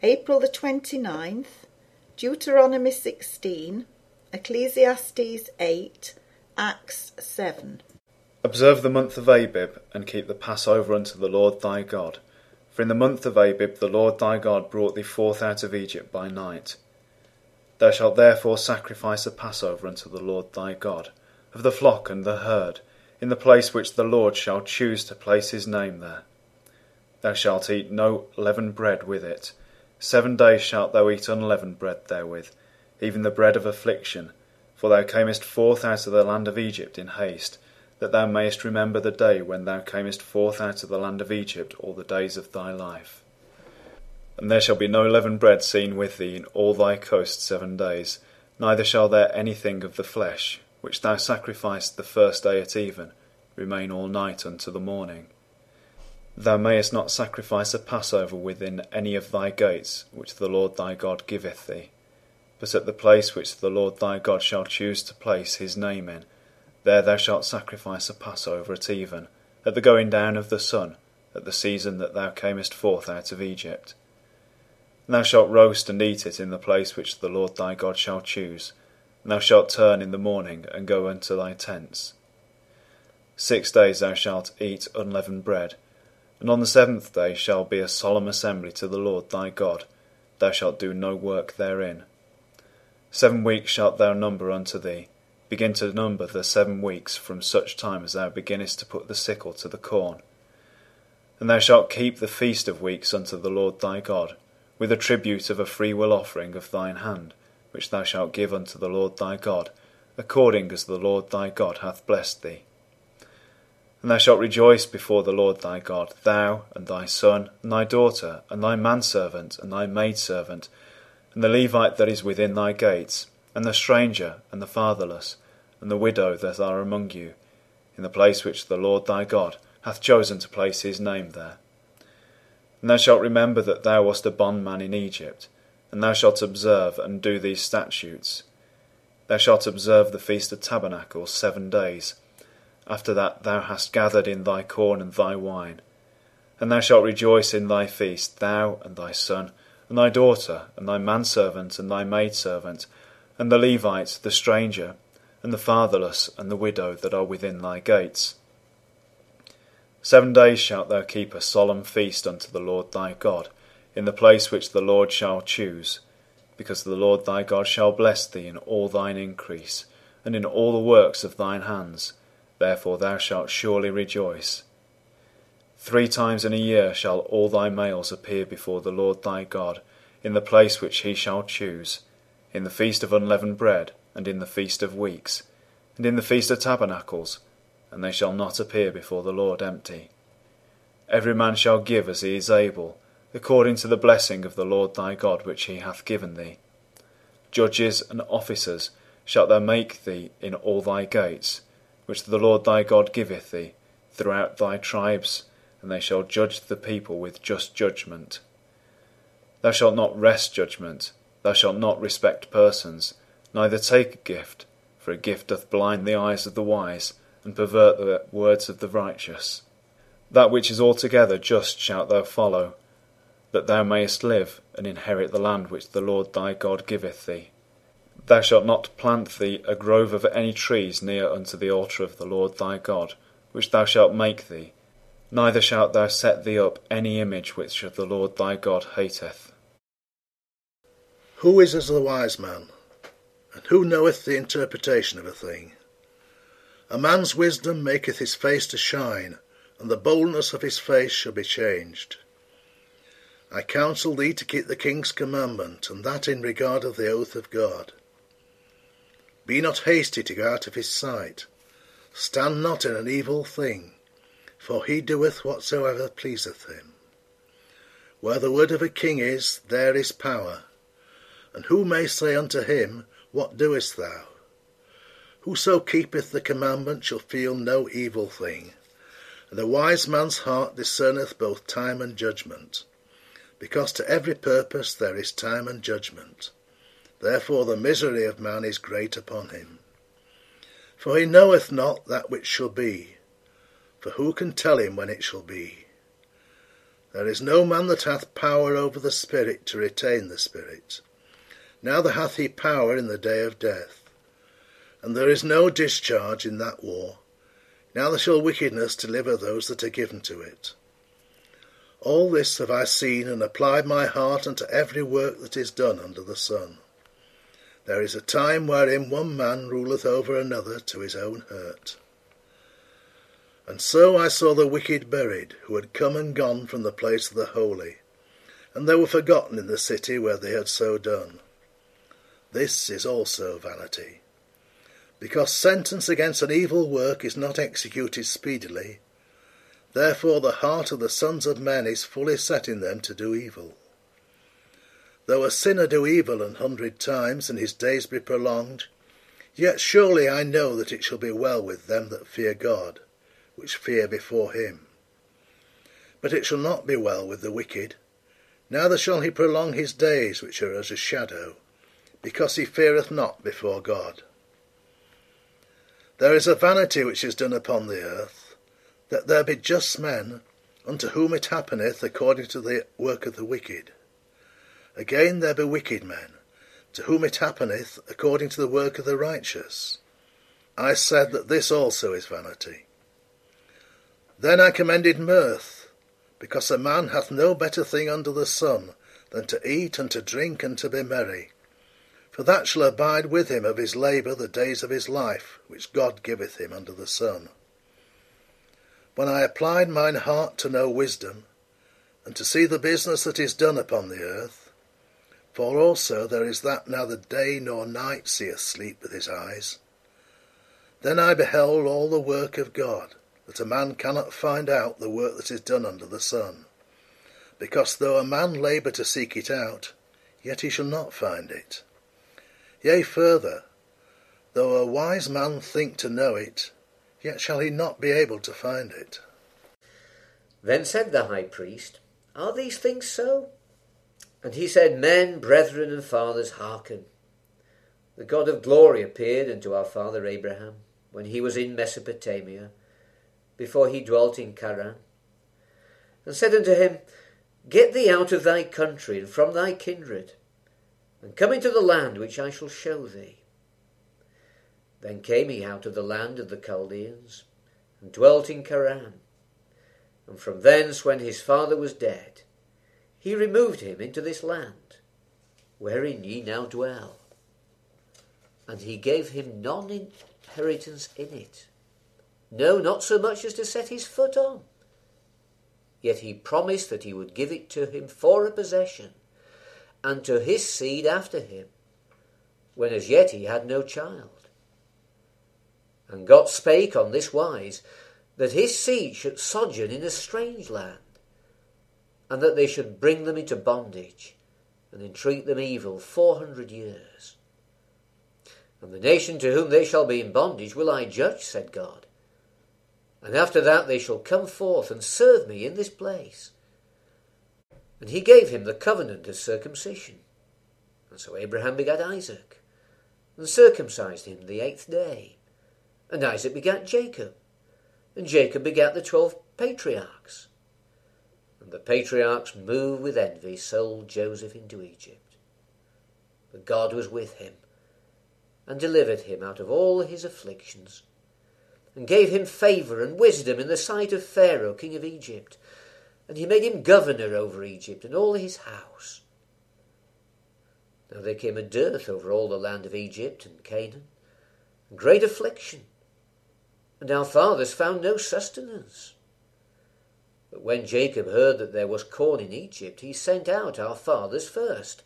April the 29th, Deuteronomy 16, Ecclesiastes 8, Acts 7. Observe the month of Abib, and keep the Passover unto the Lord thy God. For in the month of Abib the Lord thy God brought thee forth out of Egypt by night. Thou shalt therefore sacrifice a Passover unto the Lord thy God, of the flock and the herd, in the place which the Lord shall choose to place his name there. Thou shalt eat no leavened bread with it. Seven days shalt thou eat unleavened bread therewith, even the bread of affliction, for thou camest forth out of the land of Egypt in haste, that thou mayest remember the day when thou camest forth out of the land of Egypt all the days of thy life. And there shall be no leavened bread seen with thee in all thy coast seven days, neither shall there anything of the flesh, which thou sacrificed the first day at even, remain all night unto the morning. Thou mayest not sacrifice a Passover within any of thy gates, which the Lord thy God giveth thee, but at the place which the Lord thy God shall choose to place his name in, there thou shalt sacrifice a Passover at even, at the going down of the sun, at the season that thou camest forth out of Egypt. Thou shalt roast and eat it in the place which the Lord thy God shall choose, and thou shalt turn in the morning and go unto thy tents. Six days thou shalt eat unleavened bread, and on the seventh day shall be a solemn assembly to the Lord thy God, thou shalt do no work therein. Seven weeks shalt thou number unto thee, begin to number the seven weeks from such time as thou beginnest to put the sickle to the corn. And thou shalt keep the feast of weeks unto the Lord thy God, with a tribute of a freewill offering of thine hand, which thou shalt give unto the Lord thy God, according as the Lord thy God hath blessed thee. And thou shalt rejoice before the Lord thy God, thou, and thy son, and thy daughter, and thy manservant, and thy maidservant, and the Levite that is within thy gates, and the stranger, and the fatherless, and the widow that are among you, in the place which the Lord thy God hath chosen to place his name there. And thou shalt remember that thou wast a bondman in Egypt, and thou shalt observe and do these statutes. Thou shalt observe the feast of tabernacles seven days, after that thou hast gathered in thy corn and thy wine. And thou shalt rejoice in thy feast, thou and thy son, and thy daughter, and thy manservant, and thy maidservant, and the Levite, the stranger, and the fatherless, and the widow that are within thy gates. Seven days shalt thou keep a solemn feast unto the Lord thy God, in the place which the Lord shall choose, because the Lord thy God shall bless thee in all thine increase, and in all the works of thine hands Therefore thou shalt surely rejoice. Three times in a year shall all thy males appear before the Lord thy God, in the place which he shall choose, in the feast of unleavened bread, and in the feast of weeks, and in the feast of tabernacles, and they shall not appear before the Lord empty. Every man shall give as he is able, according to the blessing of the Lord thy God which he hath given thee. Judges and officers shalt thou make thee in all thy gates, which the Lord thy God giveth thee, throughout thy tribes, and they shall judge the people with just judgment. Thou shalt not wrest judgment, thou shalt not respect persons, neither take a gift, for a gift doth blind the eyes of the wise, and pervert the words of the righteous. That which is altogether just shalt thou follow, that thou mayest live, and inherit the land which the Lord thy God giveth thee. Thou shalt not plant thee a grove of any trees near unto the altar of the Lord thy God, which thou shalt make thee, neither shalt thou set thee up any image which the Lord thy God hateth. Who is as the wise man, and who knoweth the interpretation of a thing? A man's wisdom maketh his face to shine, and the boldness of his face shall be changed. I counsel thee to keep the king's commandment, and that in regard of the oath of God. Be not hasty to go out of his sight. Stand not in an evil thing, for he doeth whatsoever pleaseth him. Where the word of a king is, there is power. And who may say unto him, What doest thou? Whoso keepeth the commandment shall feel no evil thing. And a wise man's heart discerneth both time and judgment, because to every purpose there is time and judgment. Therefore the misery of man is great upon him. For he knoweth not that which shall be, for who can tell him when it shall be? There is no man that hath power over the Spirit to retain the Spirit. Neither hath he power in the day of death. And there is no discharge in that war. Neither shall wickedness deliver those that are given to it. All this have I seen and applied my heart unto every work that is done under the sun. There is a time wherein one man ruleth over another to his own hurt. And so I saw the wicked buried, who had come and gone from the place of the holy, and they were forgotten in the city where they had so done. This is also vanity. Because sentence against an evil work is not executed speedily, therefore the heart of the sons of men is fully set in them to do evil. Though a sinner do evil an hundred times, and his days be prolonged, yet surely I know that it shall be well with them that fear God which fear before him. But it shall not be well with the wicked, neither shall he prolong his days which are as a shadow, because he feareth not before God. There is a vanity which is done upon the earth, that there be just men, unto whom it happeneth according to the work of the wicked. Again there be wicked men, to whom it happeneth according to the work of the righteous. I said that this also is vanity. Then I commended mirth, because a man hath no better thing under the sun than to eat and to drink and to be merry. For that shall abide with him of his labour the days of his life, which God giveth him under the sun. When I applied mine heart to know wisdom, and to see the business that is done upon the earth, for also there is that neither day nor night seeth sleep with his eyes, then I beheld all the work of God, that a man cannot find out the work that is done under the sun. Because though a man labour to seek it out, yet he shall not find it. Yea, further, though a wise man think to know it, yet shall he not be able to find it. Then said the high priest, Are these things so? And he said, Men, brethren, and fathers, hearken. The God of glory appeared unto our father Abraham when he was in Mesopotamia before he dwelt in Charran, and said unto him, Get thee out of thy country and from thy kindred, and come into the land which I shall show thee. Then came he out of the land of the Chaldeans, and dwelt in Charran. And from thence, when his father was dead, he removed him into this land, wherein ye now dwell. And he gave him none inheritance in it, no, not so much as to set his foot on. Yet he promised that he would give it to him for a possession, and to his seed after him, when as yet he had no child. And God spake on this wise, that his seed should sojourn in a strange land, and that they should bring them into bondage, and entreat them evil four hundred years. And the nation to whom they shall be in bondage will I judge, said God and after that they shall come forth and serve me in this place. And he gave him the covenant of circumcision. And so Abraham begat Isaac, and circumcised him the eighth day. And Isaac begat Jacob, and Jacob begat the twelve patriarchs. And the patriarchs, moved with envy, sold Joseph into Egypt. But God was with him, and delivered him out of all his afflictions and gave him favour and wisdom in the sight of Pharaoh, king of Egypt. And he made him governor over Egypt and all his house. Now there came a dearth over all the land of Egypt and Canaan, and great affliction, and our fathers found no sustenance. But when Jacob heard that there was corn in Egypt, he sent out our fathers first.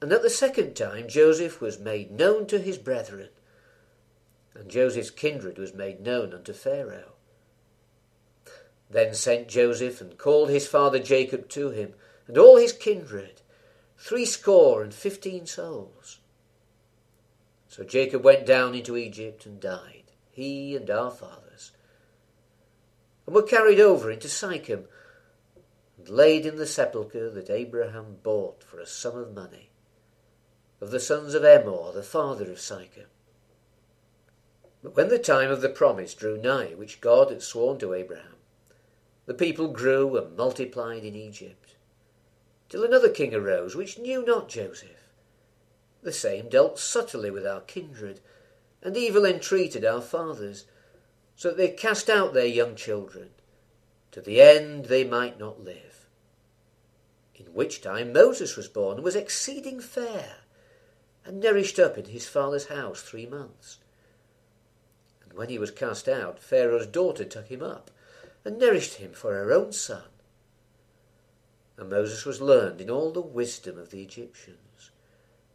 And at the second time Joseph was made known to his brethren, and Joseph's kindred was made known unto Pharaoh. Then sent Joseph and called his father Jacob to him, and all his kindred, threescore and fifteen souls. So Jacob went down into Egypt and died, he and our fathers, and were carried over into Sychem, and laid in the sepulchre that Abraham bought for a sum of money, of the sons of Emmor, the father of Sychem. But when the time of the promise drew nigh, which God had sworn to Abraham, the people grew and multiplied in Egypt, till another king arose which knew not Joseph. The same dealt subtly with our kindred, and evil entreated our fathers, so that they cast out their young children, to the end they might not live. In which time Moses was born and was exceeding fair, and nourished up in his father's house three months. And when he was cast out, Pharaoh's daughter took him up and nourished him for her own son. And Moses was learned in all the wisdom of the Egyptians,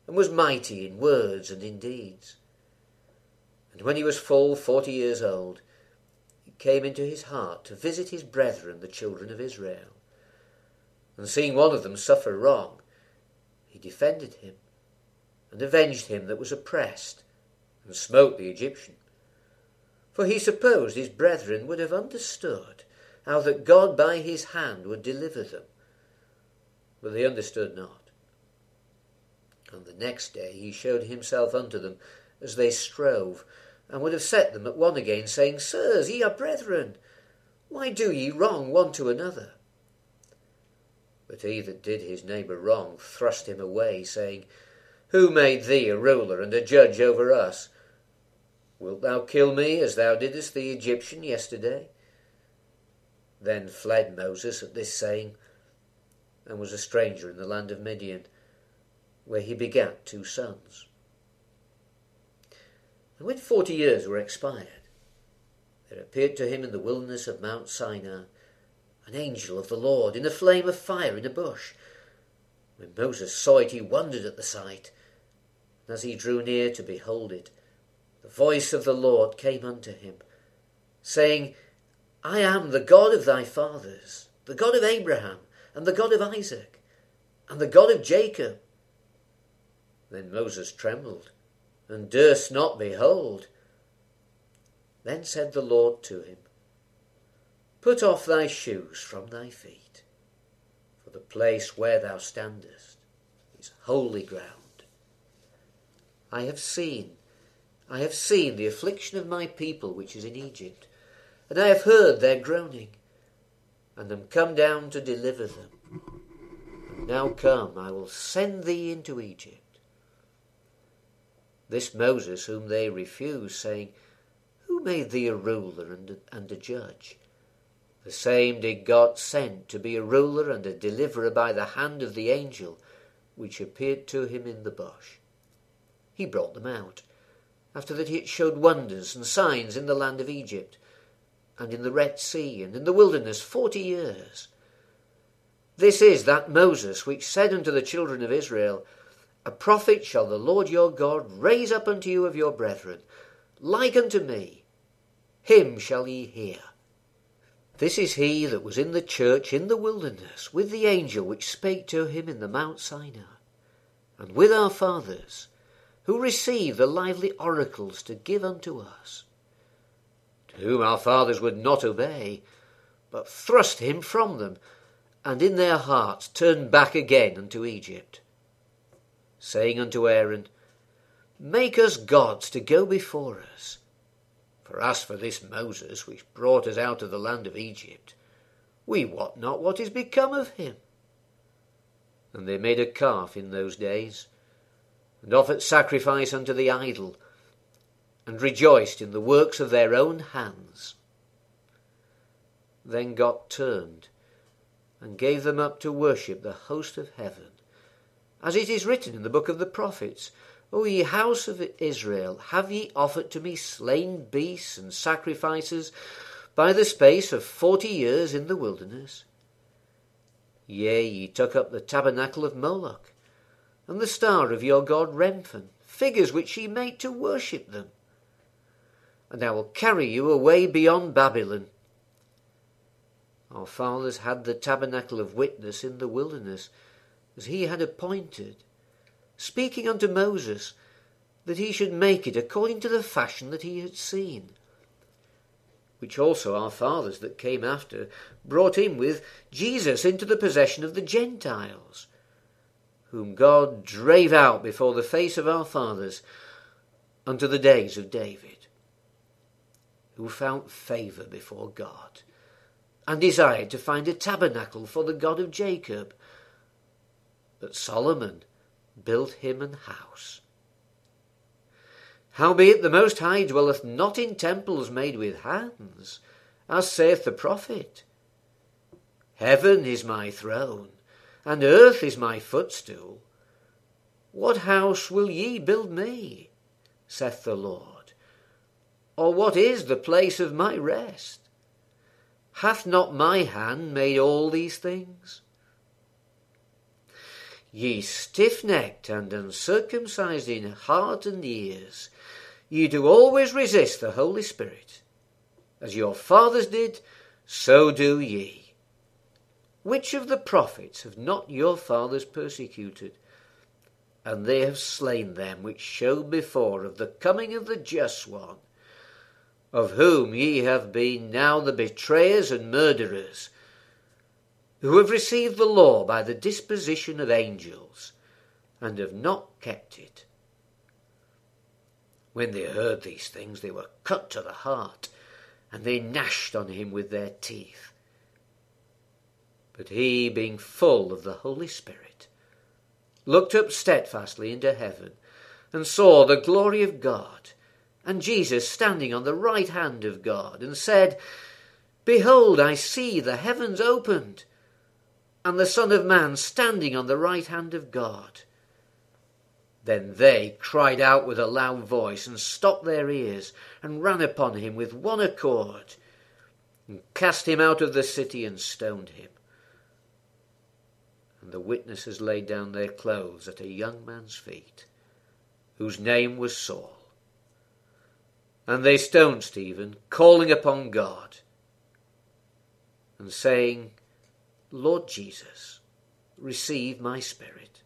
and was mighty in words and in deeds. And when he was full forty years old, came into his heart to visit his brethren, the children of Israel. And seeing one of them suffer wrong, he defended him, and avenged him that was oppressed, and smote the Egyptian for he supposed his brethren would have understood how that God by his hand would deliver them. But they understood not. And the next day he showed himself unto them as they strove, and would have set them at one again, saying, Sirs, ye are brethren, why do ye wrong one to another? But he that did his neighbour wrong thrust him away, saying, Who made thee a ruler and a judge over us? Wilt thou kill me as thou didst the Egyptian yesterday? Then fled Moses at this saying, and was a stranger in the land of Midian, where he begat two sons. And when forty years were expired, there appeared to him in the wilderness of Mount Sinai an angel of the Lord in a flame of fire in a bush. When Moses saw it, he wondered at the sight, and as he drew near to behold it, the voice of the Lord came unto him, saying, I am the God of thy fathers, the God of Abraham, and the God of Isaac, and the God of Jacob. Then Moses trembled, and durst not behold. Then said the Lord to him, Put off thy shoes from thy feet, for the place where thou standest is holy ground. I have seen I have seen the affliction of my people which is in Egypt, and I have heard their groaning, and am come down to deliver them. And now come, I will send thee into Egypt. This Moses whom they refuse, saying, Who made thee a ruler and a, and a judge? The same did God send to be a ruler and a deliverer by the hand of the angel which appeared to him in the bush. He brought them out after that he had showed wonders and signs in the land of Egypt, and in the Red Sea, and in the wilderness forty years. This is that Moses which said unto the children of Israel, A prophet shall the Lord your God raise up unto you of your brethren, like unto me. Him shall ye hear. This is he that was in the church in the wilderness, with the angel which spake to him in the Mount Sinai, and with our fathers, who received the lively oracles to give unto us, to whom our fathers would not obey, but thrust him from them, and in their hearts turned back again unto Egypt, saying unto Aaron, Make us gods to go before us. For as for this Moses, which brought us out of the land of Egypt, we wot not what is become of him. And they made a calf in those days, and offered sacrifice unto the idol, and rejoiced in the works of their own hands. Then God turned and gave them up to worship the host of heaven, as it is written in the book of the prophets, O ye house of Israel, have ye offered to me slain beasts and sacrifices by the space of forty years in the wilderness? Yea, ye took up the tabernacle of Moloch, and the star of your god Remphan, figures which ye made to worship them. And I will carry you away beyond Babylon. Our fathers had the tabernacle of witness in the wilderness, as he had appointed, speaking unto Moses that he should make it according to the fashion that he had seen. Which also our fathers that came after brought in with Jesus into the possession of the Gentiles whom God drave out before the face of our fathers unto the days of David, who found favour before God and desired to find a tabernacle for the God of Jacob. But Solomon built him an house. Howbeit the Most High dwelleth not in temples made with hands, as saith the prophet. Heaven is my throne, and earth is my footstool. What house will ye build me? saith the Lord. Or what is the place of my rest? Hath not my hand made all these things? Ye stiff necked and uncircumcised in heart and ears, ye do always resist the Holy Spirit. As your fathers did, so do ye. Which of the prophets have not your fathers persecuted? And they have slain them which showed before of the coming of the just one, of whom ye have been now the betrayers and murderers, who have received the law by the disposition of angels, and have not kept it. When they heard these things, they were cut to the heart, and they gnashed on him with their teeth. But he, being full of the Holy Spirit, looked up steadfastly into heaven, and saw the glory of God, and Jesus standing on the right hand of God, and said, Behold, I see the heavens opened, and the Son of Man standing on the right hand of God. Then they cried out with a loud voice, and stopped their ears, and ran upon him with one accord, and cast him out of the city, and stoned him. And the witnesses laid down their clothes at a young man's feet, whose name was Saul. And they stoned Stephen, calling upon God, and saying, Lord Jesus, receive my spirit.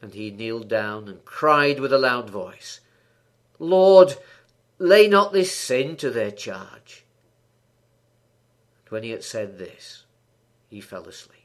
And he kneeled down and cried with a loud voice, Lord, lay not this sin to their charge. And when he had said this, he fell asleep.